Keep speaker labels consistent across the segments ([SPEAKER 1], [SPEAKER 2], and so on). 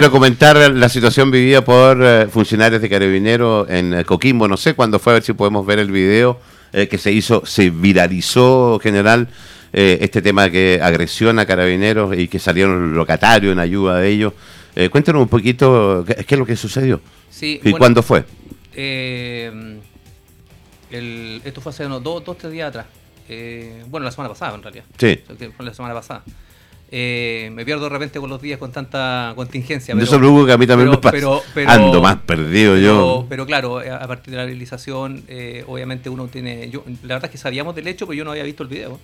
[SPEAKER 1] Quiero comentar la situación vivida por eh, funcionarios de Carabineros en eh, Coquimbo. No sé cuándo fue, a ver si podemos ver el video eh, que se hizo, se viralizó general este tema que agresión a Carabineros y que salieron locatarios en ayuda de ellos. cuéntanos un poquito qué, es lo que sucedió
[SPEAKER 2] sí,
[SPEAKER 1] y cuándo fue.
[SPEAKER 2] El, esto fue hace unos dos, dos, tres días atrás. bueno, la semana pasada en realidad.
[SPEAKER 1] Sí.
[SPEAKER 2] Fue la semana pasada. Eh, me pierdo de repente con los días con tanta contingencia.
[SPEAKER 1] Pero, Eso que a mí también me pasa. Ando más perdido
[SPEAKER 2] yo. Pero claro, a partir de la realización, eh, obviamente uno tiene. Yo, la verdad es que sabíamos del hecho, pero yo no había visto el video.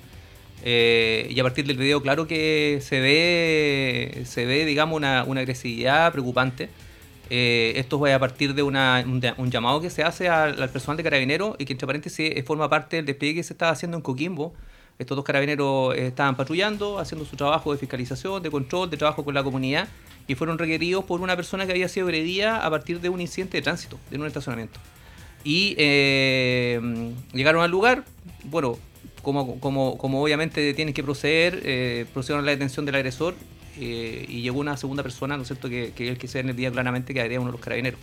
[SPEAKER 2] Eh, y a partir del video, claro que se ve, se ve digamos, una, agresividad preocupante. esto va a partir de una, un, llamado que se hace al, al personal de carabineros y que, entre paréntesis, forma parte del despliegue que se está haciendo en Coquimbo estos dos carabineros eh, estaban patrullando, haciendo su trabajo de fiscalización, de control, de trabajo con la comunidad y fueron requeridos por una persona que había sido agredida a partir de un incidente de tránsito, de un estacionamiento. Y eh, llegaron al lugar, bueno, como, como, como obviamente tienen que proceder, eh, procedieron a la detención del agresor y llegó una segunda persona, ¿no es cierto?, que, que él que en el día claramente que haría uno de los carabineros.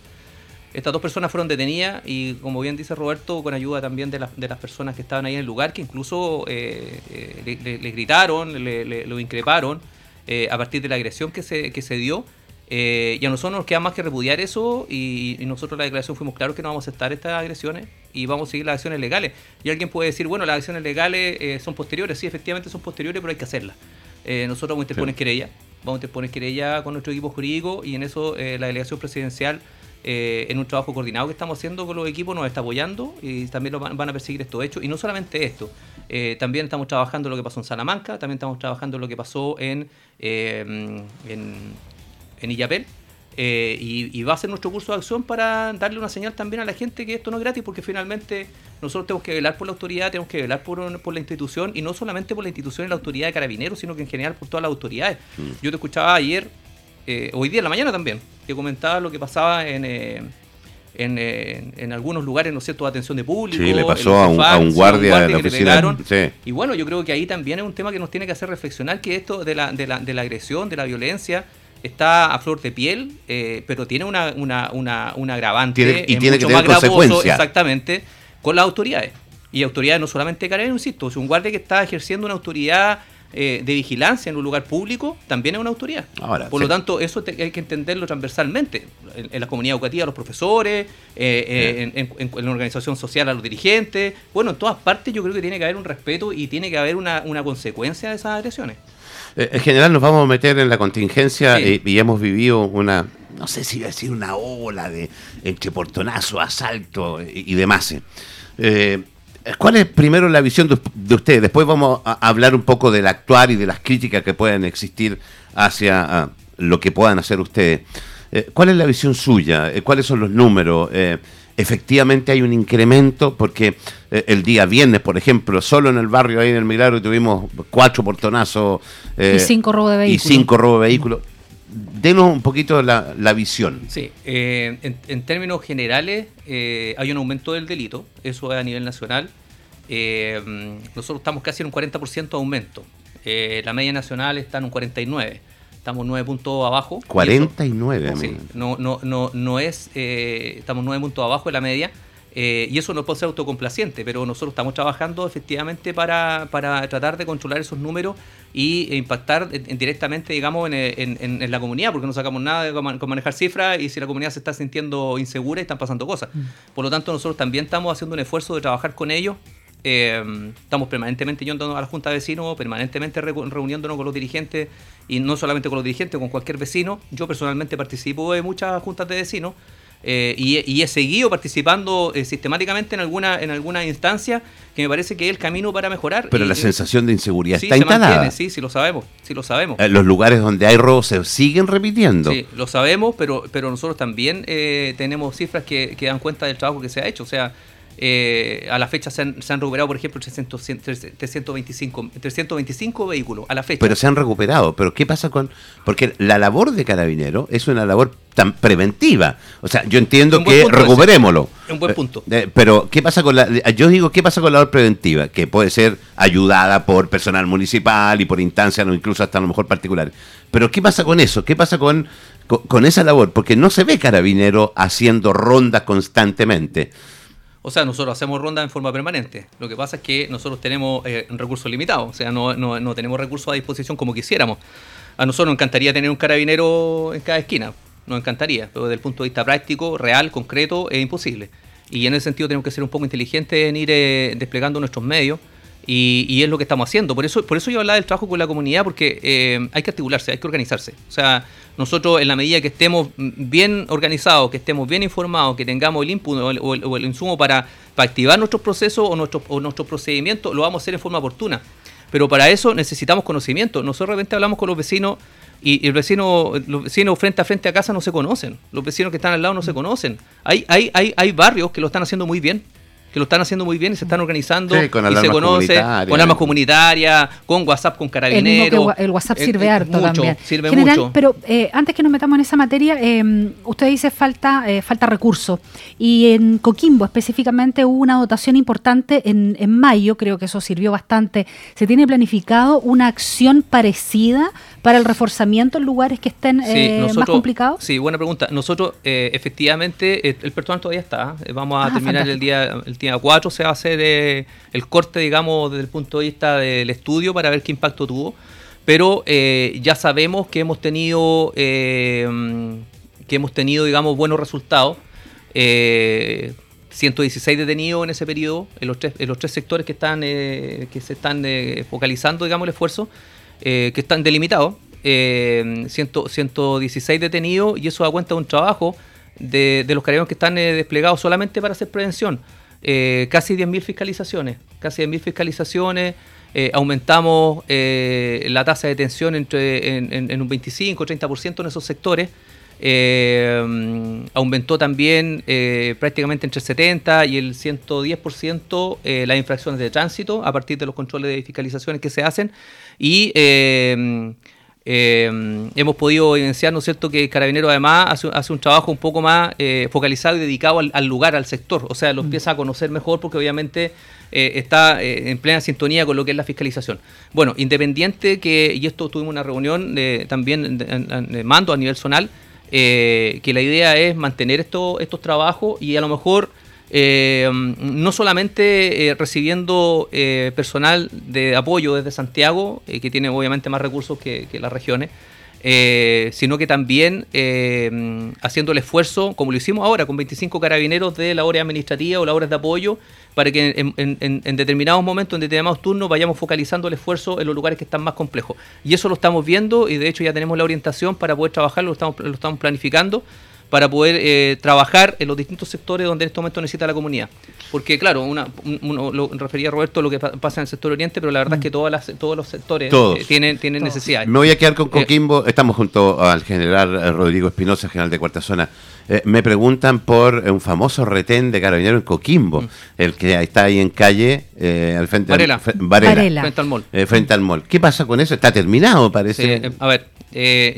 [SPEAKER 2] Estas dos personas fueron detenidas y, como bien dice Roberto, con ayuda también de, de las personas que estaban ahí en el lugar, que incluso eh, eh, le, gritaron, le, lo increparon eh, a partir de la agresión que se, que se dio. y a nosotros nos queda más que repudiar eso y, nosotros la declaración fuimos claros que no vamos a aceptar estas agresiones y vamos a seguir las acciones legales. Y alguien puede decir, bueno, las acciones legales son posteriores, sí, efectivamente son posteriores, pero hay que hacerlas. nosotros vamos a interponer querella, vamos a interponer querella con nuestro equipo jurídico y en eso la delegación presidencial eh, en un trabajo coordinado que estamos haciendo con los equipos, nos está apoyando y también lo van, a perseguir estos hechos. Y no solamente esto, eh, también estamos trabajando lo que pasó en Salamanca, también estamos trabajando lo que pasó en, eh, en, en Illapel. y, va a ser nuestro curso de acción para darle una señal también a la gente que esto no es gratis, porque finalmente nosotros tenemos que velar por la autoridad, tenemos que velar por, por la institución, y no solamente por la institución y la autoridad de carabineros, sino que en general por todas las autoridades. Mm. Yo te escuchaba ayer eh, hoy día en la mañana también, que comentaba lo que pasaba en, eh, eh, en, algunos lugares, ¿no es cierto?, de atención de público.
[SPEAKER 1] Sí, le pasó a un, guardia de la oficina.
[SPEAKER 2] Y bueno, yo creo que ahí también es un tema que nos tiene que hacer reflexionar, que esto de la, de la, de la agresión, de la violencia, está a flor de piel, pero tiene una, una, una, una agravante.
[SPEAKER 1] y tiene que tener consecuencias.
[SPEAKER 2] Exactamente, con las autoridades. Y autoridades no solamente de insisto, es un guardia que está ejerciendo una autoridad eh, de vigilancia en un lugar público también es una autoridad. Por lo tanto, eso hay que entenderlo transversalmente. En, la comunidad educativa a los profesores, eh, eh, en, la organización social a los dirigentes. Bueno, en todas partes yo creo que tiene que haber un respeto y tiene que haber una, consecuencia de esas agresiones.
[SPEAKER 1] en general nos vamos a meter en la contingencia y, hemos vivido una, no sé si decir una ola de entre portonazo, asalto y, y demás. ¿Cuál es primero la visión de, de usted? Después vamos a hablar un poco del actuar y de las críticas que pueden existir hacia ah, lo que puedan hacer ustedes. Eh, ¿Cuál es la visión suya? Eh, ¿Cuáles son los números? Eh, efectivamente hay un incremento porque el día viernes, por ejemplo, solo en el barrio ahí en el Milagro tuvimos cuatro portonazos
[SPEAKER 3] y cinco robos de vehículos.
[SPEAKER 1] Y cinco robos de vehículos. Denos un poquito la, la visión.
[SPEAKER 2] Sí, en, en, términos generales hay un aumento del delito, eso es a nivel nacional. Eh, nosotros estamos casi en un 40% de aumento. Eh, la media nacional está en un 49%. Estamos 9 puntos abajo.
[SPEAKER 1] 49,
[SPEAKER 2] sí, no, no, no, no es. Eh, estamos 9 puntos abajo de la media. Y eso no puede ser autocomplaciente, pero nosotros estamos trabajando efectivamente para, para tratar de controlar esos números y impactar directamente, digamos, en, en, la comunidad, porque no sacamos nada de con manejar cifras y si la comunidad se está sintiendo insegura y están pasando cosas. Mm. Por lo tanto, nosotros también estamos haciendo un esfuerzo de trabajar con ellos eh, estamos permanentemente yendo a la Junta de Vecinos, permanentemente reuniéndonos con los dirigentes y no solamente con los dirigentes, con cualquier vecino. Yo personalmente participo de muchas juntas de vecinos eh, y, he seguido participando eh, sistemáticamente en alguna, en alguna instancia que me parece que es el camino para mejorar.
[SPEAKER 1] Pero la sensación de inseguridad está instalada.
[SPEAKER 2] sí, sí lo sabemos, sí lo sabemos.
[SPEAKER 1] los lugares donde hay robos se siguen repitiendo.
[SPEAKER 2] Sí, lo sabemos, pero, pero nosotros también tenemos cifras que, que dan cuenta del trabajo que se ha hecho. O sea, eh, a la fecha se han, recuperado, por ejemplo, 325, 325 vehículos a la fecha.
[SPEAKER 1] Pero se han recuperado. Pero ¿qué pasa con...? Porque la labor de carabinero es una labor tan preventiva. O sea, yo entiendo que recuperémoslo.
[SPEAKER 2] Un buen punto.
[SPEAKER 1] Eh, pero, ¿qué pasa con la...? Yo digo, ¿qué pasa con la labor preventiva? Que puede ser ayudada por personal municipal y por instancias, o incluso hasta a lo mejor particulares. Pero, ¿qué pasa con eso? ¿Qué pasa con, con esa labor? Porque no se ve carabinero haciendo rondas constantemente.
[SPEAKER 2] O sea, nosotros hacemos rondas en forma permanente. Lo que pasa es que nosotros tenemos eh, recursos limitados, o sea, no, no, no, tenemos recursos a disposición como quisiéramos. A nosotros nos encantaría tener un carabinero en cada esquina, nos encantaría, pero desde el punto de vista práctico, real, concreto, es imposible. Y en ese sentido tenemos que ser un poco inteligentes en ir eh, desplegando nuestros medios y, es lo que estamos haciendo. Por eso, por eso yo hablaba del trabajo con la comunidad, porque eh, hay que articularse, hay que organizarse. O sea, nosotros en la medida que estemos bien organizados, que estemos bien informados, que tengamos el input o el, insumo para, activar nuestros procesos o nuestros o nuestro procedimientos, lo vamos a hacer en forma oportuna. Pero para eso necesitamos conocimiento. Nosotros de repente hablamos con los vecinos y, el vecino, los vecinos frente a frente a casa no se conocen. Los vecinos que están al lado no se conocen. Hay, hay, hay, hay barrios que lo están haciendo muy bien que lo están haciendo muy bien y se están organizando y se conoce con armas comunitarias, con WhatsApp, con carabineros.
[SPEAKER 3] El, WhatsApp eh, sirve eh, harto también.
[SPEAKER 2] Sirve mucho.
[SPEAKER 3] Pero eh, antes que nos metamos en esa materia, usted dice falta falta recursos y en Coquimbo específicamente hubo una dotación importante en, en mayo, creo que eso sirvió bastante. ¿Se tiene planificado una acción parecida para el reforzamiento en lugares que estén más complicados?
[SPEAKER 2] Sí, buena pregunta. Nosotros efectivamente el personal todavía está. Vamos a ah, terminar el día el 4 se va a hacer eh, el corte, digamos, desde el punto de vista del estudio para ver qué impacto tuvo. Pero eh, ya sabemos que hemos tenido, eh, que hemos tenido, digamos, buenos resultados. 116 detenidos en ese periodo, en los tres, en los tres sectores que están que se están focalizando, digamos, el esfuerzo, que están delimitados. 116 detenidos y eso da cuenta de un trabajo de, los carabineros que están desplegados solamente para hacer prevención. Eh, casi 10.000 fiscalizaciones, casi 10.000 fiscalizaciones, eh, aumentamos eh, la tasa de detención entre, en, un 25 30% en esos sectores, aumentó también prácticamente entre el 70 y el 110% las infracciones de tránsito a partir de los controles de fiscalizaciones que se hacen y eh, hemos podido evidenciar, ¿no es cierto?, que Carabinero además hace, un trabajo un poco más eh, focalizado y dedicado al, lugar, al sector. O sea, lo mm. empieza a conocer mejor porque obviamente eh, está en plena sintonía con lo que es la fiscalización. Bueno, independiente que, y esto tuvimos una reunión también de, mando a nivel zonal, que la idea es mantener estos trabajos y a lo mejor eh, no solamente eh, recibiendo eh, personal de apoyo desde Santiago, que tiene obviamente más recursos que, las regiones, sino que también haciendo el esfuerzo, como lo hicimos ahora, con 25 carabineros de la hora o labores de apoyo, para que en, determinados momentos, en determinados turnos, vayamos focalizando el esfuerzo en los lugares que están más complejos. Y eso lo estamos viendo y de hecho ya tenemos la orientación para poder trabajar, lo estamos, lo estamos planificando para poder eh, trabajar en los distintos sectores donde en este momento necesita la comunidad. Porque, claro, una, uno lo refería Roberto lo que pasa en el sector oriente, pero la verdad es que mm. todas las, todos los sectores eh, tienen, tienen necesidades.
[SPEAKER 1] Me voy a quedar con eh, Coquimbo. Estamos junto al general Rodrigo Espinosa, general de Cuarta Zona. me preguntan por un famoso retén de carabinero en Coquimbo, mm. el que está ahí en calle, al frente,
[SPEAKER 2] Varela.
[SPEAKER 1] Varela.
[SPEAKER 2] Frente al mall.
[SPEAKER 1] frente al mall. ¿Qué pasa con eso? ¿Está terminado, parece?
[SPEAKER 2] a ver,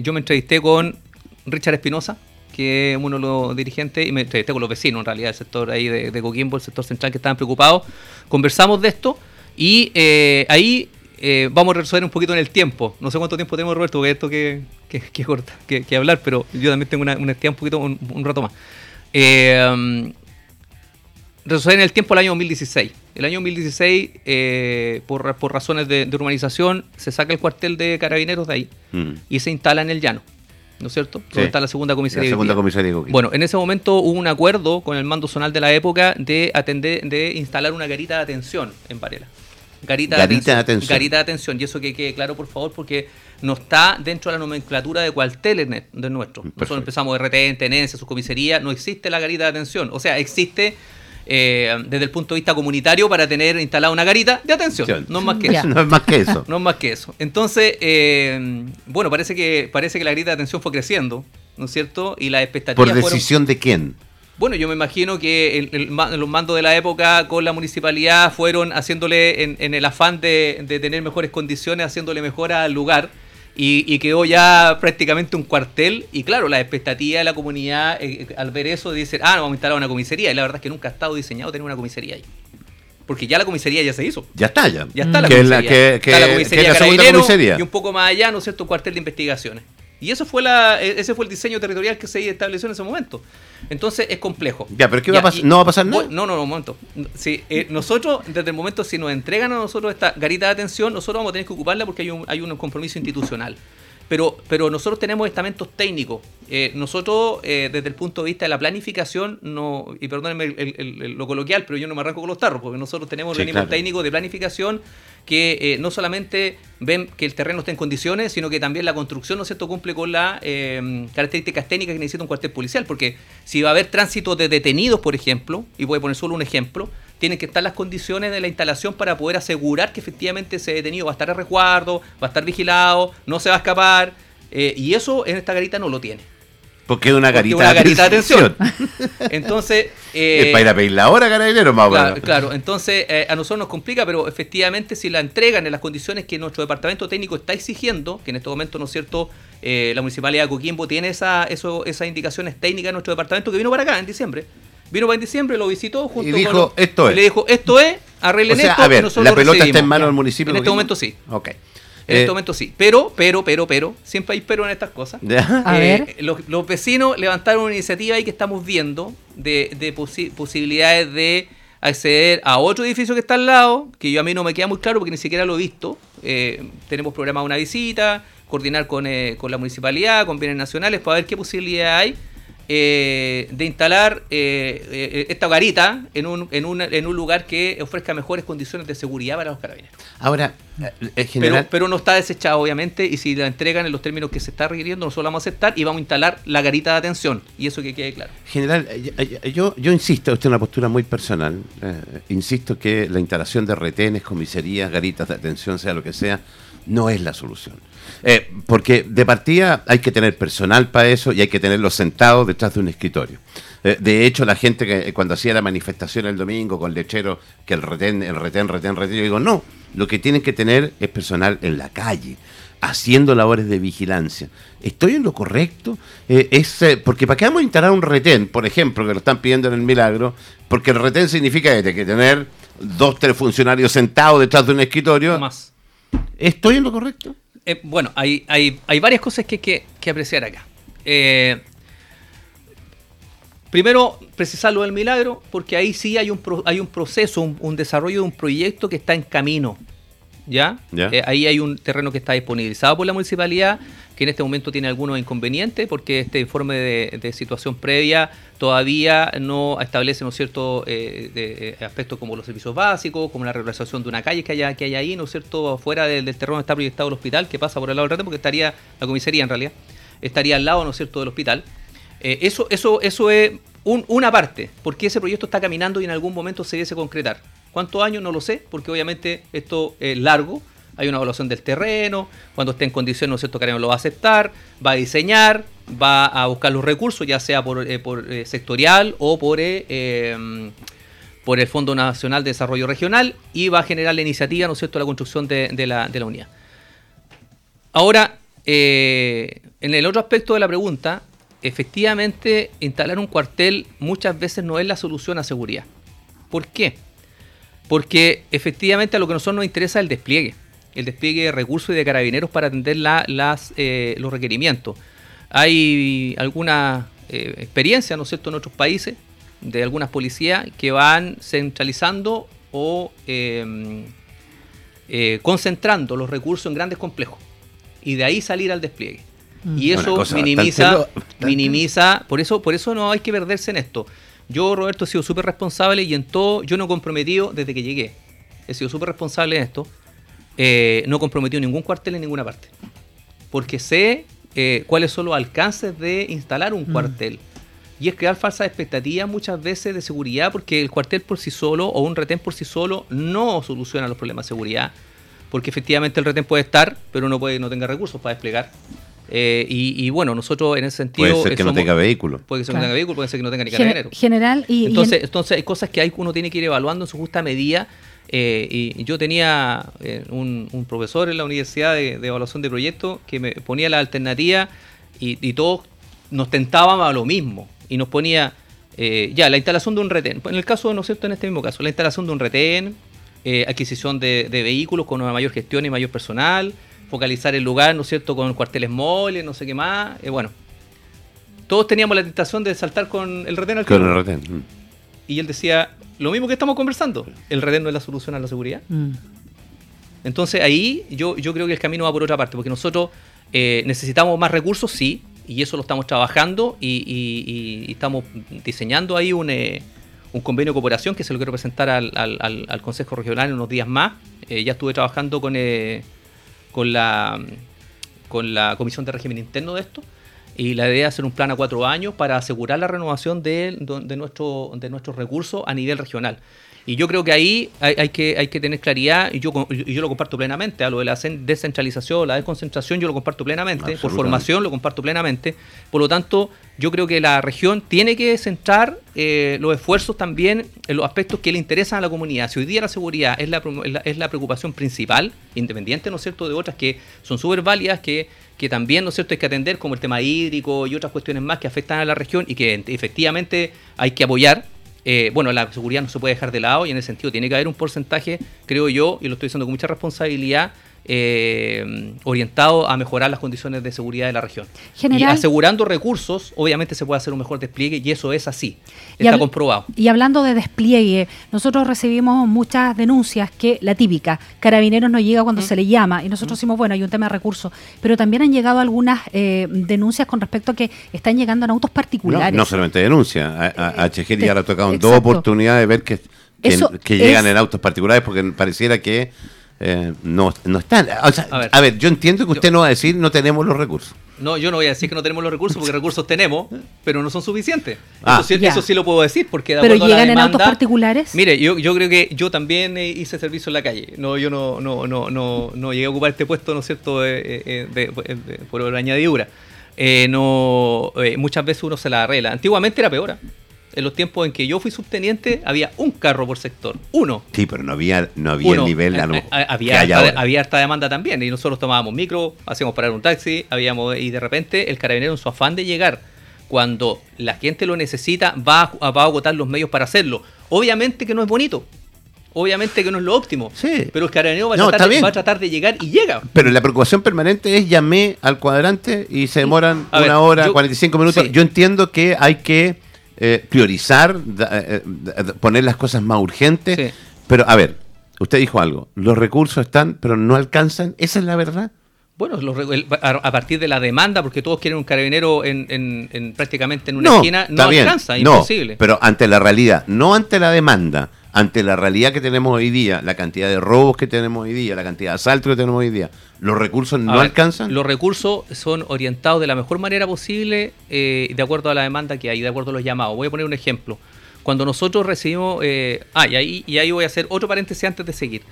[SPEAKER 2] yo me entrevisté con Richard Espinosa, que es uno de los dirigentes, y me entrevisté con los vecinos en realidad del sector ahí de, Coquimbo, el sector central que estaban preocupados. Conversamos de esto y eh, ahí eh, vamos a resolver un poquito en el tiempo. No sé cuánto tiempo tenemos, Roberto, porque esto que, que, que corta, que, hablar, pero yo también tengo una, una un poquito, un, rato más. Eh, resolver en el tiempo el año 2016. El año 2016, eh, por, por, razones de, urbanización, se saca el cuartel de carabineros de ahí mm. y se instala en el llano. ¿No es cierto? Donde está la segunda comisaría.
[SPEAKER 1] La segunda comisaría
[SPEAKER 2] bueno, en ese momento hubo un acuerdo con el mando zonal de la época de atender, de instalar una garita de atención en Varela.
[SPEAKER 1] Garita, de, atención,
[SPEAKER 2] Garita de atención. Y eso que quede claro, por favor, porque no está dentro de la nomenclatura de cuarteles de nuestro. Nosotros empezamos RT, tenencia, su comisaría, no existe la garita de atención. O sea, existe eh, desde el punto de vista comunitario para tener instalada una garita de atención. No es más que eso.
[SPEAKER 1] No es más que eso.
[SPEAKER 2] no es más que eso. Entonces, eh, bueno, parece que, parece que la garita de atención fue creciendo, ¿no es cierto? Y la expectativa
[SPEAKER 1] ¿Por decisión de quién?
[SPEAKER 2] Bueno, yo me imagino que los mandos de la época con la municipalidad fueron haciéndole en, el afán de, tener mejores condiciones, haciéndole mejor al lugar. Y, quedó ya prácticamente un cuartel. Y claro, la expectativa de la comunidad eh, eh, al ver eso dice, ah, no, vamos a instalar una comisaría. Y la verdad es que nunca ha estado diseñado tener una comisaría ahí. Porque ya la comisaría ya se hizo.
[SPEAKER 1] Ya está, ya.
[SPEAKER 2] Ya está la
[SPEAKER 1] comisaría. que, está la comisaría,
[SPEAKER 2] Y un poco más allá, ¿no es cierto?, cuartel de investigaciones. Y eso fue la, e, ese fue el diseño territorial que se estableció en ese momento. Entonces es complejo.
[SPEAKER 1] Ya, pero ¿qué va a pasar? ¿No va a pasar nada?
[SPEAKER 2] No, no, no, un momento. Sí, eh, nosotros, desde el momento, si nos entregan a nosotros esta garita de atención, nosotros vamos a tener que ocuparla porque hay un, hay un compromiso institucional. Pero, pero nosotros tenemos estamentos técnicos. Eh, nosotros, eh, desde el punto de vista de la planificación, no, y perdónenme lo coloquial, pero yo no me arranco con los tarros, porque nosotros tenemos sí, técnicos de planificación que eh, no solamente ven que el terreno está en condiciones, sino que también la construcción, ¿no es cierto?, cumple con las características técnicas que necesita un cuartel policial, porque si va a haber tránsito de detenidos, por ejemplo, y voy a poner solo un ejemplo, tienen que estar las condiciones de la instalación para poder asegurar que efectivamente ese detenido va a estar a resguardo, va a estar vigilado, no se va a escapar. Eh, y eso en esta garita no lo tiene.
[SPEAKER 1] Porque es una garita, una de atención.
[SPEAKER 2] entonces.
[SPEAKER 1] es para ir a pedir la hora, carabinero, más
[SPEAKER 2] claro, claro, entonces eh, a nosotros nos complica, pero efectivamente, si la entregan en las condiciones que nuestro departamento técnico está exigiendo, que en este momento, ¿no es cierto?, eh, la municipalidad de Coquimbo tiene esa, eso, esas indicaciones técnicas de nuestro departamento que vino para acá en diciembre. Vino para en diciembre, lo visitó junto
[SPEAKER 1] y dijo, esto es.
[SPEAKER 2] le dijo, esto es, arreglen
[SPEAKER 1] o sea,
[SPEAKER 2] esto.
[SPEAKER 1] A ver, la pelota está en manos del municipio.
[SPEAKER 2] En este momento sí.
[SPEAKER 1] Ok.
[SPEAKER 2] En este eh, momento sí. Pero, pero, pero, pero, siempre hay pero en estas cosas.
[SPEAKER 3] A ver.
[SPEAKER 2] Eh, los, vecinos levantaron una iniciativa ahí que estamos viendo de, posibilidades de acceder a otro edificio que está al lado, que yo a mí no me queda muy claro porque ni siquiera lo he visto. Eh, tenemos programada una visita, coordinar con, con la municipalidad, con bienes nacionales, para ver qué posibilidades hay eh, de instalar eh, eh, esta garita en un, en, un, en un lugar que ofrezca mejores condiciones de seguridad para los carabineros.
[SPEAKER 1] Ahora,
[SPEAKER 2] general... pero, no está desechado, obviamente, y si la entregan en los términos que se está requiriendo, nosotros la vamos a aceptar y vamos a instalar la garita de atención. Y eso que quede claro.
[SPEAKER 1] General, yo, yo insisto, esto es una postura muy personal, insisto que la instalación de retenes, comisarías, garitas de atención, sea lo que sea, no es la solución. Eh, porque de partida hay que tener personal para eso y hay que tenerlos sentados detrás de un escritorio. Eh, de hecho, la gente que cuando hacía la manifestación el domingo con lechero, que el retén, el retén, retén, retén, yo digo, no, lo que tienen que tener es personal en la calle, haciendo labores de vigilancia. ¿Estoy en lo correcto? Eh, es, porque ¿para qué vamos a instalar un retén, por ejemplo, que lo están pidiendo en el milagro? Porque el retén significa que, que tener dos, tres funcionarios sentados detrás de un escritorio.
[SPEAKER 2] más.
[SPEAKER 1] ¿Estoy en lo correcto?
[SPEAKER 2] Eh, bueno, hay, hay, hay, varias cosas que hay que, apreciar acá. Eh, primero, precisar lo del milagro, porque ahí sí hay un, hay un proceso, un, desarrollo de un proyecto que está en camino. ¿Ya? Eh, ahí hay un terreno que está disponibilizado por la municipalidad, que en este momento tiene algunos inconvenientes, porque este informe de, situación previa todavía no establece ¿no es cierto? Eh, aspectos como los servicios básicos, como la regularización de una calle que haya, que hay ahí, ¿no es cierto?, fuera del, terreno donde está proyectado el hospital, que pasa por el lado del retén, porque estaría, la comisaría en realidad, estaría al lado, ¿no es cierto?, del hospital. Eh, eso, eso, eso es una parte, porque ese proyecto está caminando y en algún momento se debe concretar. ¿Cuántos años? No lo sé, porque obviamente esto es largo. Hay una evaluación del terreno, cuando esté en condiciones, ¿no es cierto?, lo va a aceptar, va a diseñar, va a buscar los recursos, ya sea por, eh, eh, sectorial o por, eh, por el Fondo Nacional de Desarrollo Regional y va a generar la iniciativa, ¿no es cierto?, la construcción de, la, de la, unidad. Ahora, en el otro aspecto de la pregunta, efectivamente, instalar un cuartel muchas veces no es la solución a seguridad. ¿Por qué? Porque efectivamente a lo que a nosotros nos interesa es el despliegue, el despliegue de recursos y de carabineros para atender las, eh, los requerimientos. Hay alguna eh, experiencia, ¿no es cierto?, en otros países de algunas policías que van centralizando o em, eh, concentrando los recursos en grandes complejos y de ahí salir al despliegue. Mm. Y eso minimiza, minimiza, por eso, por eso no hay que perderse en esto. Yo, Roberto, he sido súper responsable y en todo, yo no he comprometido desde que llegué. He sido súper responsable en esto. Eh, no he comprometido ningún cuartel en ninguna parte. Porque sé eh, cuáles son los alcances de instalar un mm. cuartel. Y es crear falsas expectativas muchas veces de seguridad, porque el cuartel por sí solo o un retén por sí solo no soluciona los problemas de seguridad. Porque efectivamente el retén puede estar, pero no puede no tenga recursos para desplegar. Eh, y, bueno, nosotros en ese sentido...
[SPEAKER 1] Puede ser que no tenga vehículo.
[SPEAKER 2] Puede ser que no tenga vehículo, puede ser que no tenga ni carabinero.
[SPEAKER 3] General y...
[SPEAKER 2] Entonces, entonces hay cosas que hay, uno tiene que ir evaluando en su justa medida. Eh, y yo tenía eh, un, profesor en la Universidad de, Evaluación de Proyectos que me ponía la alternativa y, todos nos tentábamos a lo mismo. Y nos ponía, ya, la instalación de un retén. En el caso, ¿no es cierto?, en este mismo caso, la instalación de un retén, adquisición de, de vehículos con una mayor gestión y mayor personal, focalizar el lugar, ¿no es cierto?, con cuarteles móviles, no sé qué más. Eh, bueno, todos teníamos la tentación de saltar con el retén al
[SPEAKER 1] Con el retén. Mm.
[SPEAKER 2] Y él decía, lo mismo que estamos conversando, el retén no es la solución a la seguridad. Mm. Entonces ahí yo, yo creo que el camino va por otra parte, porque nosotros eh, necesitamos más recursos, sí, y eso lo estamos trabajando y, estamos diseñando ahí un, eh, un, convenio de cooperación que se lo quiero presentar al, al, Consejo Regional en unos días más. ya estuve trabajando con con la, con la Comisión de Régimen Interno de esto. Y la idea es hacer un plan a cuatro años para asegurar la renovación de, de, nuestro, de nuestros recursos a nivel regional. Y yo creo que ahí hay, que, hay que tener claridad, y yo, yo lo comparto plenamente, a lo de la descentralización, la desconcentración, yo lo comparto plenamente, por formación lo comparto plenamente. Por lo tanto, yo creo que la región tiene que centrar eh, los esfuerzos también en los aspectos que le interesan a la comunidad. Si hoy día la seguridad es la, es la preocupación principal, independiente, ¿no es cierto?, de otras que son súper válidas, que, que también, ¿no es cierto?, hay que atender, como el tema hídrico y otras cuestiones más que afectan a la región y que efectivamente hay que apoyar eh, bueno, la seguridad no se puede dejar de lado y en ese sentido tiene que haber un porcentaje, creo yo, y lo estoy diciendo con mucha responsabilidad, eh, orientado a mejorar las condiciones de seguridad de la región. y asegurando recursos, obviamente se puede hacer un mejor despliegue y eso es así, está comprobado.
[SPEAKER 3] Y hablando de despliegue, nosotros recibimos muchas denuncias que la típica, carabineros no llega cuando mm. se le llama y nosotros mm. decimos, bueno, hay un tema de recursos, pero también han llegado algunas eh, denuncias con respecto a que están llegando en autos particulares.
[SPEAKER 1] No, solamente denuncias, a, a, ya le ha tocado en dos oportunidades de ver que, que, llegan en autos particulares porque pareciera que eh, no, no están. a, ver, yo entiendo que usted no va a decir no tenemos los recursos.
[SPEAKER 2] No, yo no voy a decir que no tenemos los recursos porque recursos tenemos, pero no son suficientes. Ah. eso, sí, lo puedo decir porque
[SPEAKER 3] Pero llegan en autos particulares.
[SPEAKER 2] Mire, yo, yo creo que yo también eh, hice servicio en la calle. No, yo no, no, no, no, no llegué a ocupar este puesto, ¿no es cierto?, de, por añadidura. Eh, no, muchas veces uno se la arregla. Antiguamente era peor. En los tiempos en que yo fui subteniente, había un carro por sector. Uno.
[SPEAKER 1] Sí, pero no había, no había el nivel.
[SPEAKER 2] A, eh, eh, había, harta, había harta demanda también. Y nosotros tomábamos micro, hacíamos parar un taxi, habíamos, y de repente el carabinero en su afán de llegar, cuando la gente lo necesita, va a, va a agotar los medios para hacerlo. Obviamente que no es bonito. Obviamente que no es lo óptimo. Sí. Pero el carabinero va a, tratar, de, va a tratar de llegar y llega.
[SPEAKER 1] Pero la preocupación permanente es llamé al cuadrante y se demoran una hora, 45 minutos. Yo entiendo que hay que eh, priorizar, eh, eh, poner las cosas más urgentes. Pero, a ver, usted dijo algo, los recursos están, pero no alcanzan, ¿esa es la verdad?
[SPEAKER 2] Bueno, a, partir de la demanda, porque todos quieren un carabinero en, prácticamente en una esquina, no alcanza, imposible.
[SPEAKER 1] pero ante la realidad, no ante la demanda ante la realidad que tenemos hoy día, la cantidad de robos que tenemos hoy día, la cantidad de asaltos que tenemos hoy día, ¿los recursos no alcanzan?
[SPEAKER 2] Los recursos son orientados de la mejor manera posible eh, de acuerdo a la demanda que hay, de acuerdo a los llamados. Voy a poner un ejemplo. Cuando nosotros recibimos... Eh, ah, y ahí, y ahí voy a hacer otro paréntesis antes de seguir.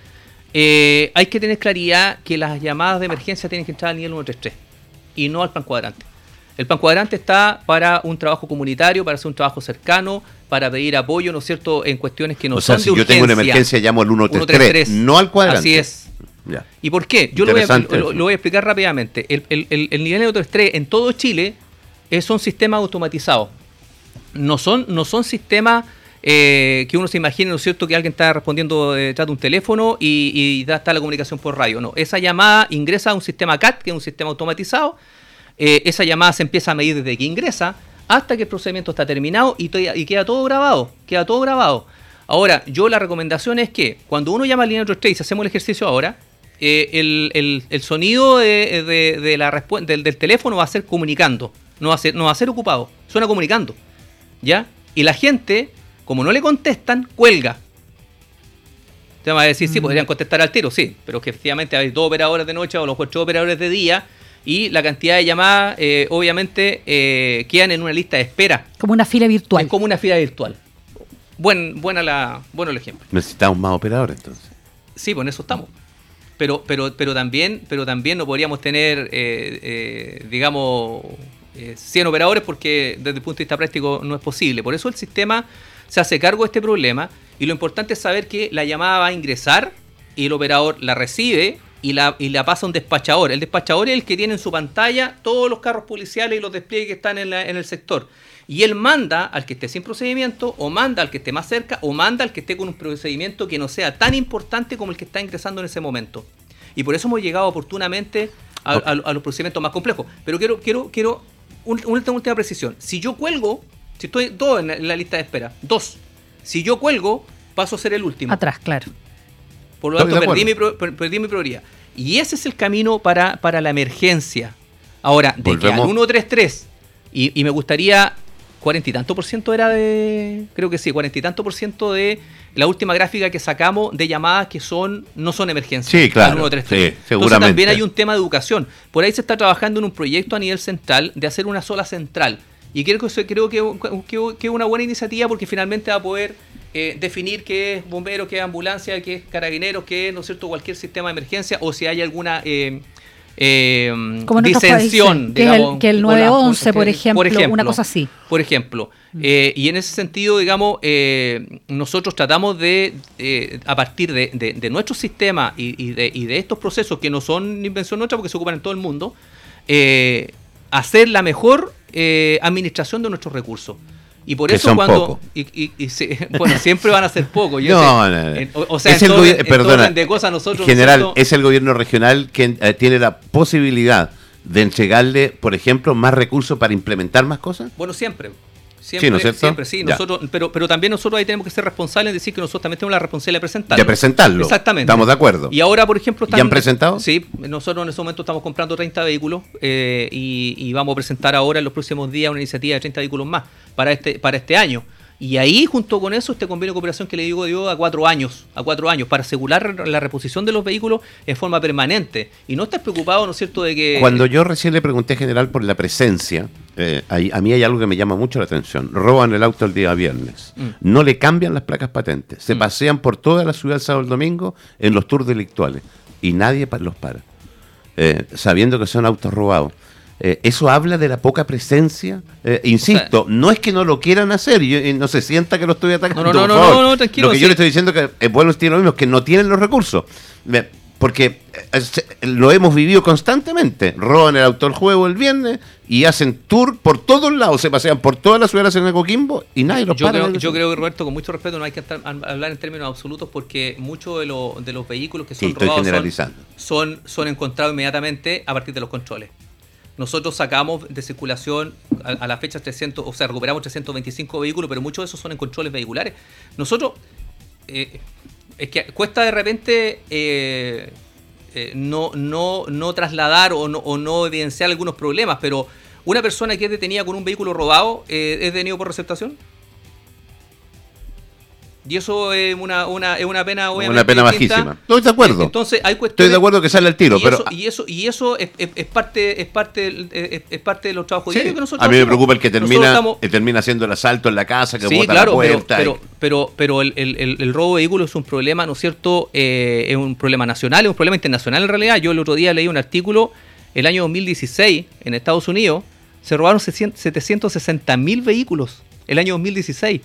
[SPEAKER 2] Eh, hay que tener claridad que las llamadas de emergencia tienen que entrar al nivel 133 y no al plan cuadrante. El pan cuadrante está para un trabajo comunitario, para hacer un trabajo cercano, para pedir apoyo, ¿no es cierto?, en cuestiones que no son de si
[SPEAKER 1] yo tengo una emergencia, llamo al 133, no al cuadrante.
[SPEAKER 2] Así es. ¿Y por qué? Yo lo voy, a, explicar rápidamente. El, nivel 133 en todo Chile es un sistema automatizado. No son, no son sistemas eh, que uno se imagine, ¿no es cierto?, que alguien está respondiendo detrás de un teléfono y, y da, está la comunicación por radio. No, esa llamada ingresa a un sistema CAT, que es un sistema automatizado, eh, esa llamada se empieza a medir desde que ingresa hasta que el procedimiento está terminado y, queda todo grabado, queda todo grabado. Ahora, yo la recomendación es que cuando uno llama al línea 3 y hacemos el ejercicio ahora, eh, el, sonido de, la del, del, teléfono va a ser comunicando, no va a ser, no va a ser ocupado, suena comunicando. ¿Ya? Y la gente, como no le contestan, cuelga. Te va a decir, sí, mm. podrían contestar al tiro, sí, pero que efectivamente hay dos operadores de noche o los cuatro operadores de día y la cantidad de llamadas eh, obviamente eh, quedan en una lista de espera.
[SPEAKER 3] Como una fila virtual.
[SPEAKER 2] Es como una fila virtual. Buen, buena la, bueno el ejemplo.
[SPEAKER 1] Necesitamos más operadores entonces.
[SPEAKER 2] Sí, pues en eso estamos. pero, pero, pero, también, pero también no podríamos tener, eh, eh, digamos, 100 operadores porque desde el punto de vista práctico no es posible. Por eso el sistema se hace cargo de este problema y lo importante es saber que la llamada va a ingresar y el operador la recibe y la, y la pasa a un despachador. El despachador es el que tiene en su pantalla todos los carros policiales y los despliegues que están en, el sector. Y él manda al que esté sin procedimiento, o manda al que esté más cerca, o manda al que esté con un procedimiento que no sea tan importante como el que está ingresando en ese momento. Y por eso hemos llegado oportunamente a, los procedimientos más complejos. Pero quiero, quiero, quiero una última precisión. Si yo cuelgo, si estoy dos en la lista de espera, dos. Si yo cuelgo, paso a ser el último.
[SPEAKER 3] Atrás, claro.
[SPEAKER 2] Por lo tanto, perdí mi, perdí mi, prioridad. Y ese es el camino para, para la emergencia. Ahora, de que al 133, y, y me gustaría, cuarenta y tanto por ciento era de, creo que sí, cuarenta y tanto por ciento de la última gráfica que sacamos de llamadas que son no son emergencias.
[SPEAKER 1] Sí, claro. Sí, seguramente. Entonces
[SPEAKER 2] también hay un tema de educación. Por ahí se está trabajando en un proyecto a nivel central de hacer una sola central. Y creo que, creo que, que es una buena iniciativa porque finalmente va a poder eh, definir qué es bombero, qué es ambulancia, qué es carabineros, qué es, ¿no es cierto?, cualquier sistema de emergencia o si hay alguna eh, eh, disensión.
[SPEAKER 3] que, digamos, el, que el 911, por, ejemplo, una cosa así.
[SPEAKER 2] Por ejemplo. Mm. y en ese sentido, digamos, nosotros tratamos de, a partir de, nuestro sistema y, de, y, de, estos procesos que no son invención nuestra porque se ocupan en todo el mundo, hacer la mejor administración de nuestros recursos. Y por eso cuando... Y, bueno, siempre van a ser pocos.
[SPEAKER 1] no, no,
[SPEAKER 2] o, sea, es el perdona, de cosas nosotros...
[SPEAKER 1] General, es el gobierno regional quien eh, tiene la posibilidad de entregarle, por ejemplo, más recursos para implementar más cosas.
[SPEAKER 2] Bueno, siempre. Siempre, sí, Siempre, sí. Nosotros, pero, pero también nosotros ahí tenemos que ser responsables en decir que nosotros también tenemos la responsabilidad de presentarlo.
[SPEAKER 1] De presentarlo.
[SPEAKER 2] Exactamente.
[SPEAKER 1] Estamos de acuerdo.
[SPEAKER 2] Y ahora, por ejemplo...
[SPEAKER 1] ¿Ya han presentado?
[SPEAKER 2] Sí, nosotros en ese momento estamos comprando 30 vehículos eh, y, y, vamos a presentar ahora en los próximos días una iniciativa de 30 vehículos más para este, para este año. Y ahí, junto con eso, este convenio de cooperación que le digo dio a cuatro años, a cuatro años, para asegurar la reposición de los vehículos en forma permanente. Y no estás preocupado, ¿no es cierto?, de que...
[SPEAKER 1] Cuando yo recién le pregunté, general, por la presencia, eh, a mí hay algo que me llama mucho la atención. Roban el auto el día viernes. Mm. No le cambian las placas patentes. Se mm. pasean por toda la ciudad el sábado y el domingo en los tours delictuales. Y nadie los para. Eh, sabiendo que son autos robados. Eh, eso habla de la poca presencia. Eh, insisto, no es que no lo quieran hacer, y, no se sienta que lo estoy atacando.
[SPEAKER 2] No, no, no, no, tranquilo.
[SPEAKER 1] Lo que yo le estoy diciendo que es bueno lo mismo, que no tienen los recursos. Porque eh, lo hemos vivido constantemente. Roban el auto del juego el viernes y hacen tour por todos lados, se pasean por todas las ciudades en el Coquimbo y nadie los
[SPEAKER 2] yo
[SPEAKER 1] para.
[SPEAKER 2] Creo, yo creo que Roberto, con mucho respeto, no hay que hablar en términos absolutos porque muchos de, de los vehículos que son robados son, son encontrados inmediatamente a partir de los controles. Nosotros sacamos de circulación a, la fecha 300, o sea, recuperamos 325 vehículos, pero muchos de esos son en controles vehiculares. Nosotros, eh, es que cuesta de repente eh, eh, no, no, no trasladar o no, o no evidenciar algunos problemas, pero una persona que es detenida con un vehículo robado es detenido por receptación. Y eso es una, una, es una pena, obviamente.
[SPEAKER 1] Una pena bajísima. Estoy de acuerdo.
[SPEAKER 2] Entonces, hay
[SPEAKER 1] Estoy de acuerdo que sale el tiro.
[SPEAKER 2] Y
[SPEAKER 1] pero...
[SPEAKER 2] eso, y eso, y eso es, es, parte, es, parte, es, parte de los trabajos
[SPEAKER 1] diarios que nosotros A mí me preocupa el que termina, termina haciendo el asalto en la casa, que
[SPEAKER 2] sí, claro, la puerta. Pero, pero, pero, el, el, el, robo de vehículos es un problema, ¿no es cierto? Eh, es un problema nacional, es un problema internacional en realidad. Yo el otro día leí un artículo, el año 2016, en Estados Unidos, se robaron 760 mil vehículos. El año 2016.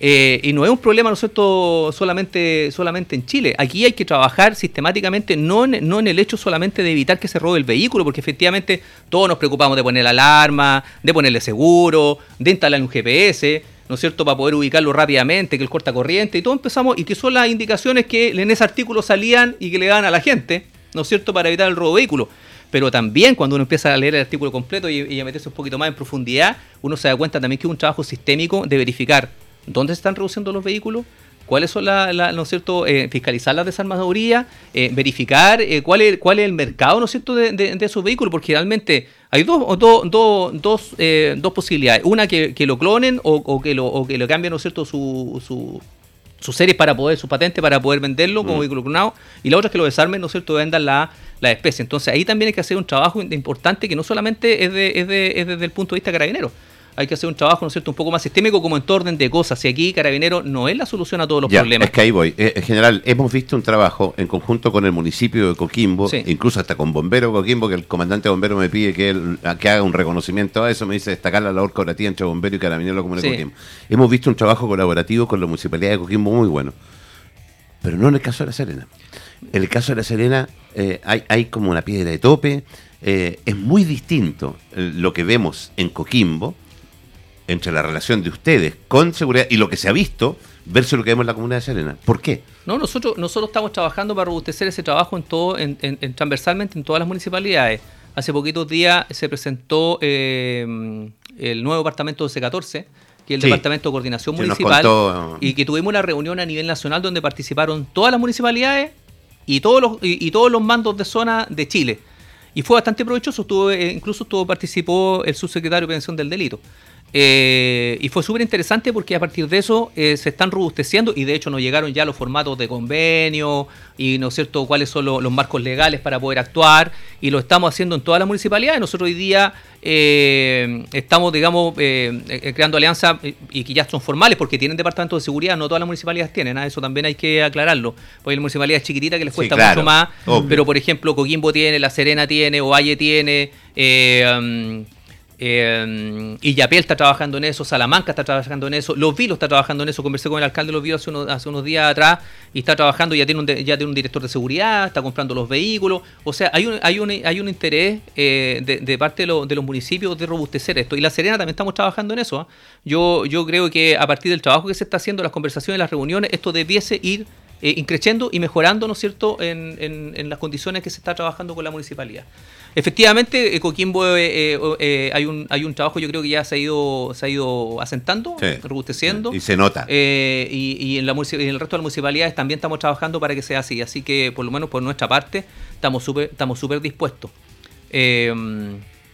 [SPEAKER 2] Eh, y no es un problema, ¿no es cierto?, solamente, solamente en Chile. Aquí hay que trabajar sistemáticamente, no en, no en el hecho solamente de evitar que se robe el vehículo, porque efectivamente todos nos preocupamos de poner alarma, de ponerle seguro, de instalar un GPS, ¿no es cierto?, para poder ubicarlo rápidamente, que el corta corriente, y todo empezamos, y que son las indicaciones que en ese artículo salían y que le dan a la gente, ¿no es cierto?, para evitar el robo de vehículo. Pero también cuando uno empieza a leer el artículo completo y, y a meterse un poquito más en profundidad, uno se da cuenta también que es un trabajo sistémico de verificar dónde se están reduciendo los vehículos, cuáles son las, ¿no es cierto?, eh, fiscalizar las desarmadorías, eh, verificar eh, cuál, es, cuál es el mercado, ¿no es cierto?, de, esos vehículos, porque realmente hay dos, dos, dos, dos, dos posibilidades. Una, que, lo clonen o, que lo, o que lo cambien, ¿no es cierto?, su, su, su series para poder, su patente para poder venderlo como mm. vehículo clonado, y la otra es que lo desarmen, ¿no es cierto?, vendan la, la especie. Entonces ahí también hay que hacer un trabajo importante que no solamente es, de, es, de, es desde el punto de vista carabinero, hay que hacer un trabajo, ¿no es cierto?, un poco más sistémico como en todo orden de cosas. Y aquí Carabinero no es la solución a todos los problemas.
[SPEAKER 1] Es que ahí voy. Eh, en general, hemos visto un trabajo en conjunto con el municipio de Coquimbo, incluso hasta con Bombero Coquimbo, que el comandante Bombero me pide que, él, que haga un reconocimiento a eso, me dice destacar la labor colaborativa entre Bombero y Carabinero Comuna de Coquimbo. Hemos visto un trabajo colaborativo con la municipalidad de Coquimbo muy bueno. Pero no en el caso de La Serena. En el caso de La Serena eh, hay, hay como una piedra de tope. Eh, es muy distinto lo que vemos en Coquimbo entre la relación de ustedes con seguridad y lo que se ha visto versus lo que vemos en la comunidad de Serena. ¿Por qué?
[SPEAKER 2] No, nosotros, nosotros estamos trabajando para robustecer ese trabajo en todo, en, transversalmente en todas las municipalidades. Hace poquitos días se presentó eh, el nuevo departamento de C14, que es el Departamento de Coordinación Municipal, y que tuvimos una reunión a nivel nacional donde participaron todas las municipalidades y todos los, y, todos los mandos de zona de Chile. Y fue bastante provechoso, estuvo, eh, incluso estuvo, participó el subsecretario de Prevención del Delito. Eh, y fue súper interesante porque a partir de eso eh, se están robusteciendo y de hecho nos llegaron ya los formatos de convenio y no es cierto cuáles son los marcos legales para poder actuar y lo estamos haciendo en todas las municipalidades. Nosotros hoy día eh, estamos, digamos, creando alianzas y que ya son formales porque tienen departamento de seguridad, no todas las municipalidades tienen, ¿ah? eso también hay que aclararlo. Porque hay municipalidades chiquititas que les cuesta mucho más, pero por ejemplo Coquimbo tiene, La Serena tiene, Ovalle tiene. Um, eh, Illapel está trabajando en eso, Salamanca está trabajando en eso, Los Vilos está trabajando en eso. Conversé con el alcalde de Los Vilos hace, unos, hace unos días atrás y está trabajando, ya tiene, un, ya tiene un director de seguridad, está comprando los vehículos. O sea, hay un, hay un, hay un interés eh, de, parte de, de, los municipios de robustecer esto. Y La Serena también estamos trabajando en eso. ¿ah? Yo, yo creo que a partir del trabajo que se está haciendo, las conversaciones, las reuniones, esto debiese ir eh, increciendo y mejorando, ¿no es cierto?, en, en, las condiciones que se está trabajando con la municipalidad. Efectivamente, eh, Coquimbo eh, hay, un, hay un trabajo, yo creo que ya se ha ido, se ha ido asentando, robusteciendo.
[SPEAKER 1] Y se nota.
[SPEAKER 2] y, y, en, la, en el resto de las municipalidades también estamos trabajando para que sea así. Así que, por lo menos por nuestra parte, estamos súper estamos super dispuestos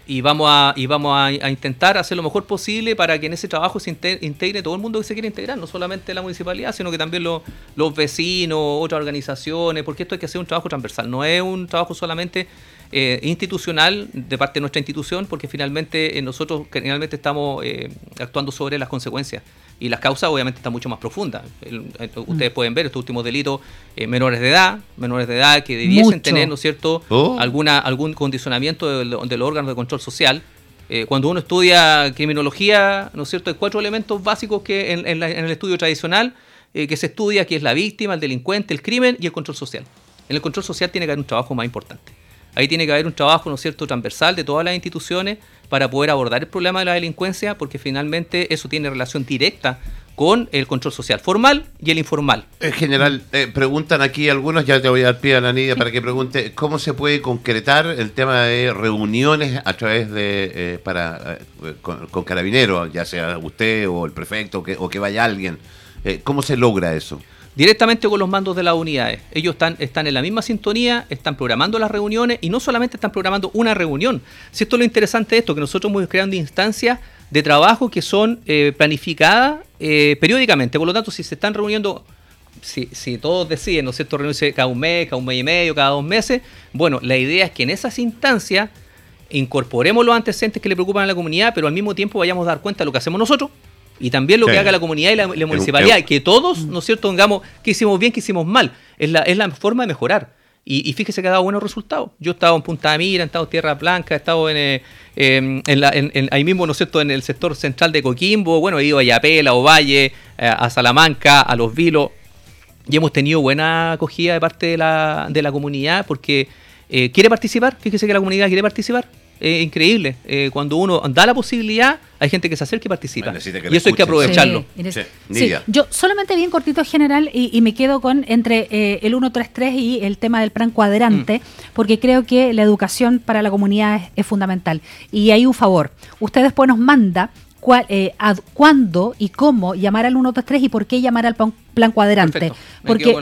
[SPEAKER 2] y vamos a y vamos a, intentar hacer lo mejor posible para que en ese trabajo se integre todo el mundo que se quiere integrar, no solamente la municipalidad, sino que también los, los vecinos, otras organizaciones, porque esto hay que hacer un trabajo transversal, no es un trabajo solamente eh, institucional de parte de nuestra institución, porque finalmente eh, nosotros generalmente estamos eh, actuando sobre las consecuencias y las causas obviamente están mucho más profundas. ustedes mm. pueden ver estos últimos delitos menores de edad, menores de edad que debiesen tener, ¿no es cierto?, oh. alguna algún condicionamiento de, los órganos de control social. cuando uno estudia criminología, ¿no es cierto?, hay cuatro elementos básicos que en, en el estudio tradicional que se estudia, que es la víctima, el delincuente, el crimen y el control social. En el control social tiene que haber un trabajo más importante. Ahí tiene que haber un trabajo, ¿no cierto?, transversal de todas las instituciones para poder abordar el problema de la delincuencia, porque finalmente eso tiene relación directa con el control social formal y el informal.
[SPEAKER 1] En general, eh, preguntan aquí algunos, ya te voy a dar pie a la Nidia para que pregunte, ¿cómo se puede concretar el tema de reuniones a través de, eh, para, eh, con, carabineros, ya sea usted o el prefecto o que, o que vaya alguien? ¿Cómo se logra eso?
[SPEAKER 2] Directamente con los mandos de las unidades. Ellos están, están en la misma sintonía, están programando las reuniones y no solamente están programando una reunión. Si esto es lo interesante de esto, que nosotros hemos creando instancias de trabajo que son eh, planificadas eh, periódicamente. Por lo tanto, si se están reuniendo, si, si todos deciden, ¿no es cierto?, reunirse cada un mes, cada un mes y medio, cada dos meses, bueno, la idea es que en esas instancias incorporemos los antecedentes que le preocupan a la comunidad, pero al mismo tiempo vayamos a dar cuenta de lo que hacemos nosotros y también lo que haga la comunidad y la, municipalidad, que todos, ¿no es cierto?, pongamos que hicimos bien, que hicimos mal. Es la, es la forma de mejorar. Y, fíjese que ha dado buenos resultados. Yo he estado en Punta de Mira, he estado en Tierra Blanca, he estado en, eh, en, ahí mismo, ¿no es cierto?, en el sector central de Coquimbo, bueno, he ido a Yapela, a Ovalle, eh, a Salamanca, a Los Vilos, y hemos tenido buena acogida de parte de la, de la comunidad porque eh, quiere participar, fíjese que la comunidad quiere participar increíble. Eh, cuando uno da la posibilidad, hay gente que se acerca y participa. y eso hay que aprovecharlo.
[SPEAKER 3] yo solamente bien cortito general y, me quedo con entre eh, el 133 y el tema del plan cuadrante, mm. porque creo que la educación para la comunidad es, fundamental. Y hay un favor. Usted después nos manda eh, cuándo y cómo llamar al 123 y por qué llamar al plan, cuadrante. Porque,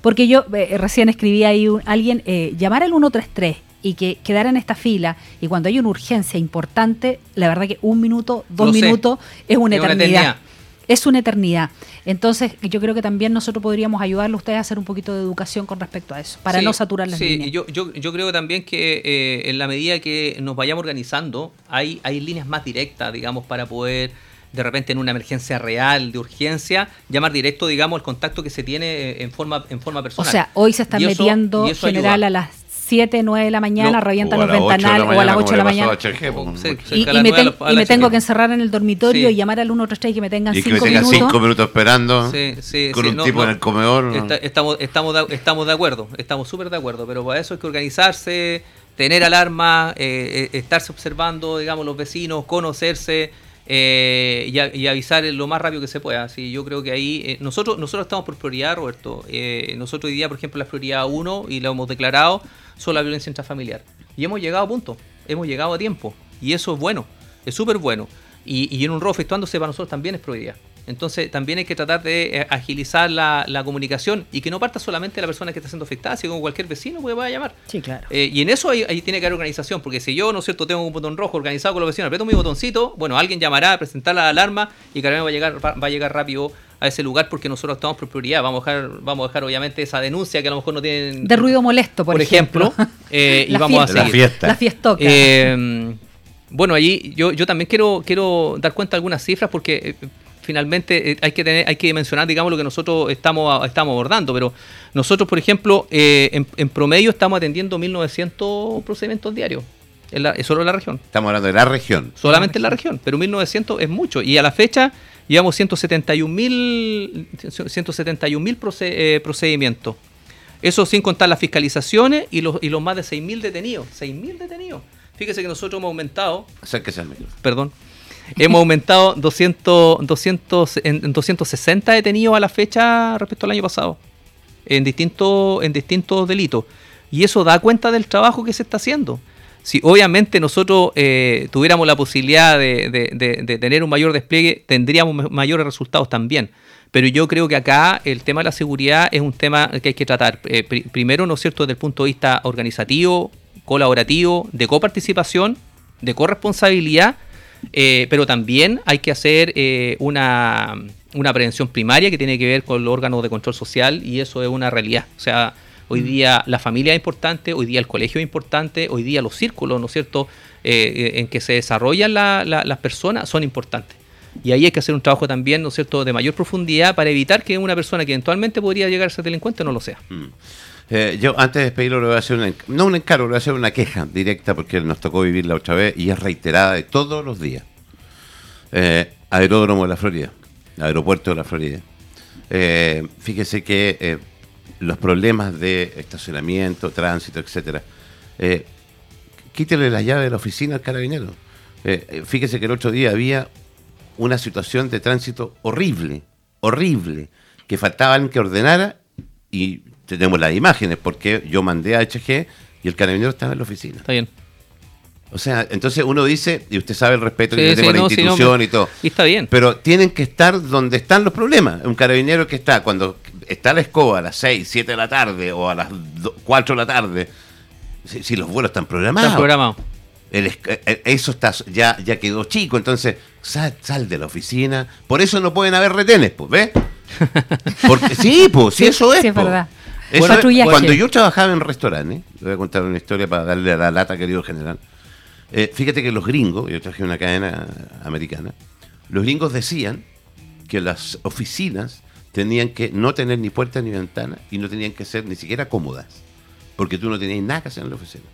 [SPEAKER 3] porque yo recién escribí ahí un, alguien, llamar al 133 y que quedara en esta fila y cuando hay una urgencia importante, la verdad que un minuto, dos minutos es una eternidad. es una eternidad. Entonces, yo creo que también nosotros podríamos ayudarle a ustedes a hacer un poquito de educación con respecto a eso, para no saturar las
[SPEAKER 2] sí, Yo, yo, yo creo también que eh, en la medida que nos vayamos organizando, hay, hay líneas más directas, digamos, para poder de repente en una emergencia real, de urgencia, llamar directo, digamos, el contacto que se tiene eh, en forma, en forma personal.
[SPEAKER 3] O sea, hoy se están metiendo general a las 7, 9 de la mañana, revientan los ventanales o a las 8 de la mañana. y, me, tengo que encerrar en el dormitorio y llamar al 133 y que me tengan 5 minutos. Y que me tengan 5
[SPEAKER 1] minutos esperando con un tipo en el comedor.
[SPEAKER 2] estamos, estamos, de, estamos de acuerdo, estamos súper de acuerdo, pero para eso hay que organizarse, tener alarma, eh, eh, estarse observando, digamos, los vecinos, conocerse. Eh, y, avisar lo más rápido que se pueda. Así, yo creo que ahí eh, nosotros nosotros estamos por prioridad, Roberto. Eh, nosotros hoy día, por ejemplo, la prioridad 1 y lo hemos declarado son la violencia intrafamiliar. Y hemos llegado a punto, hemos llegado a tiempo. Y eso es bueno, es súper bueno. Y, y en un robo efectuándose para nosotros también es prioridad. Entonces también hay que tratar de eh, agilizar la, comunicación y que no parta solamente la persona que está siendo afectada, sino cualquier vecino puede, puede llamar.
[SPEAKER 3] Sí, claro.
[SPEAKER 2] Eh, y en eso ahí, tiene que haber organización, porque si yo, ¿no es cierto?, tengo un botón rojo organizado con los vecinos, aprieto mi botoncito, bueno, alguien llamará a presentar la alarma y Carmen va a llegar, va a llegar rápido a ese lugar porque nosotros estamos por prioridad. Vamos a dejar, vamos a dejar obviamente esa denuncia que a lo mejor no tienen...
[SPEAKER 3] De ruido molesto, por, ejemplo.
[SPEAKER 2] Eh, y vamos a seguir.
[SPEAKER 1] La fiesta.
[SPEAKER 3] La fiestoca.
[SPEAKER 2] bueno, allí yo, yo también quiero, quiero dar cuenta de algunas cifras porque finalmente eh, hay que tener, hay que mencionar, digamos, lo que nosotros estamos, estamos abordando, pero nosotros, por ejemplo, eh, en, promedio estamos atendiendo 1.900 procedimientos diarios. En la, solo en la región.
[SPEAKER 1] Estamos hablando de la región.
[SPEAKER 2] Solamente en la región, pero 1.900 es mucho. Y a la fecha llevamos 171.000 171, eh, procedimientos. Eso sin contar las fiscalizaciones y los, y los más de 6.000 detenidos. 6.000 detenidos. Fíjese que nosotros hemos aumentado.
[SPEAKER 1] Acérquese al micrófono.
[SPEAKER 2] Perdón. Hemos aumentado 200, 200, en, 260 detenidos a la fecha respecto al año pasado, en distintos, en distintos delitos. Y eso da cuenta del trabajo que se está haciendo. Si obviamente nosotros eh, tuviéramos la posibilidad de, tener un mayor despliegue, tendríamos mayores resultados también. Pero yo creo que acá el tema de la seguridad es un tema que hay que tratar. Eh, primero, ¿no es cierto?, desde el punto de vista organizativo, colaborativo, de coparticipación, de corresponsabilidad eh, pero también hay que hacer eh, una, prevención primaria que tiene que ver con los órganos de control social y eso es una realidad. O sea, hoy mm. día la familia es importante, hoy día el colegio es importante, hoy día los círculos, ¿no es cierto?, eh, en que se desarrollan las personas son importantes. Y ahí hay que hacer un trabajo también, ¿no es cierto?, de mayor profundidad para evitar que una persona que eventualmente podría llegar a ser delincuente no lo sea. Mm.
[SPEAKER 1] Eh, yo antes de despedirlo le voy a hacer una, no un encargo, le voy a hacer una queja directa porque nos tocó vivir la otra vez y es reiterada de todos los días. Eh, aeródromo de la Florida, aeropuerto de la Florida. Eh, fíjese que los problemas de estacionamiento, tránsito, etcétera. quítele la llave de la oficina al carabinero. fíjese que el otro día había una situación de tránsito horrible, horrible, que faltaba alguien que ordenara y tenemos las imágenes, porque yo mandé a HG y el carabinero estaba en la oficina.
[SPEAKER 2] Está bien.
[SPEAKER 1] O sea, entonces uno dice, y usted sabe el respeto que yo tengo a la institución y todo.
[SPEAKER 2] Y está bien.
[SPEAKER 1] Pero tienen que estar donde están los problemas. Un carabinero que está, cuando está la escoba a las 6, 7 de la tarde o a las 4 de la tarde, si, los vuelos están programados.
[SPEAKER 2] Están programados.
[SPEAKER 1] Eh, eh, eso está, ya, ya quedó chico, entonces sal, sal de la oficina. Por eso no pueden haber retenes, pues, ¿ves? Porque, sí, pues, sí, eso es. Sí, es verdad cuando yo trabajaba en restaurantes, le voy a contar una historia para darle a la lata, querido general. Eh, fíjate que los gringos, yo traje una cadena americana, los gringos decían que las oficinas tenían que no tener ni puerta ni ventana y no tenían que ser ni siquiera cómodas, porque tú no tenías nada que hacer en la oficina.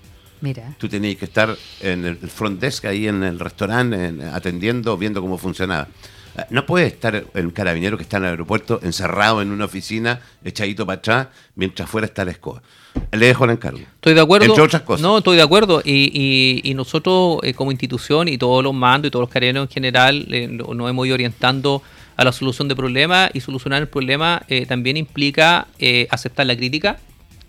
[SPEAKER 3] Mira.
[SPEAKER 1] Tú tenías que estar en el front desk ahí en el restaurante atendiendo, viendo cómo funcionaba. No puede estar el carabinero que está en el aeropuerto encerrado en una oficina, echadito para atrás, mientras fuera está la escoba. Le dejo el encargo.
[SPEAKER 2] Estoy de acuerdo.
[SPEAKER 1] Entre otras cosas.
[SPEAKER 2] No, estoy de acuerdo. Y, nosotros, eh, como institución, y todos los mandos y todos los carabineros en general, eh, nos hemos ido orientando a la solución de problemas. Y solucionar el problema eh, también implica aceptar la crítica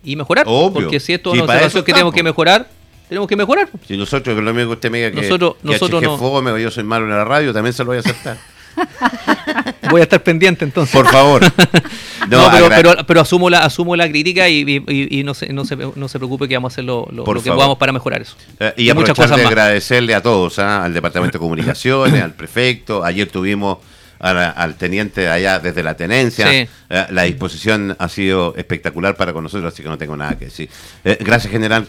[SPEAKER 2] y mejorar. Porque si esto es una situación que tenemos que mejorar, tenemos que mejorar.
[SPEAKER 1] Si nosotros, lo mismo que usted me diga que,
[SPEAKER 2] nosotros, nosotros
[SPEAKER 1] no. yo soy malo en la radio, también se lo voy a aceptar.
[SPEAKER 2] Voy a estar pendiente entonces.
[SPEAKER 1] Por favor.
[SPEAKER 2] No, pero, asumo, la, asumo la crítica y, no, se, no, se, no, se, preocupe que vamos a hacer lo, que podamos para mejorar eso.
[SPEAKER 1] Eh, y, muchas cosas de agradecerle a todos, ¿ah? al Departamento de Comunicaciones, al prefecto. Ayer tuvimos al teniente allá desde la tenencia. Eh, la disposición ha sido espectacular para con nosotros, así que no tengo nada que decir. gracias, general.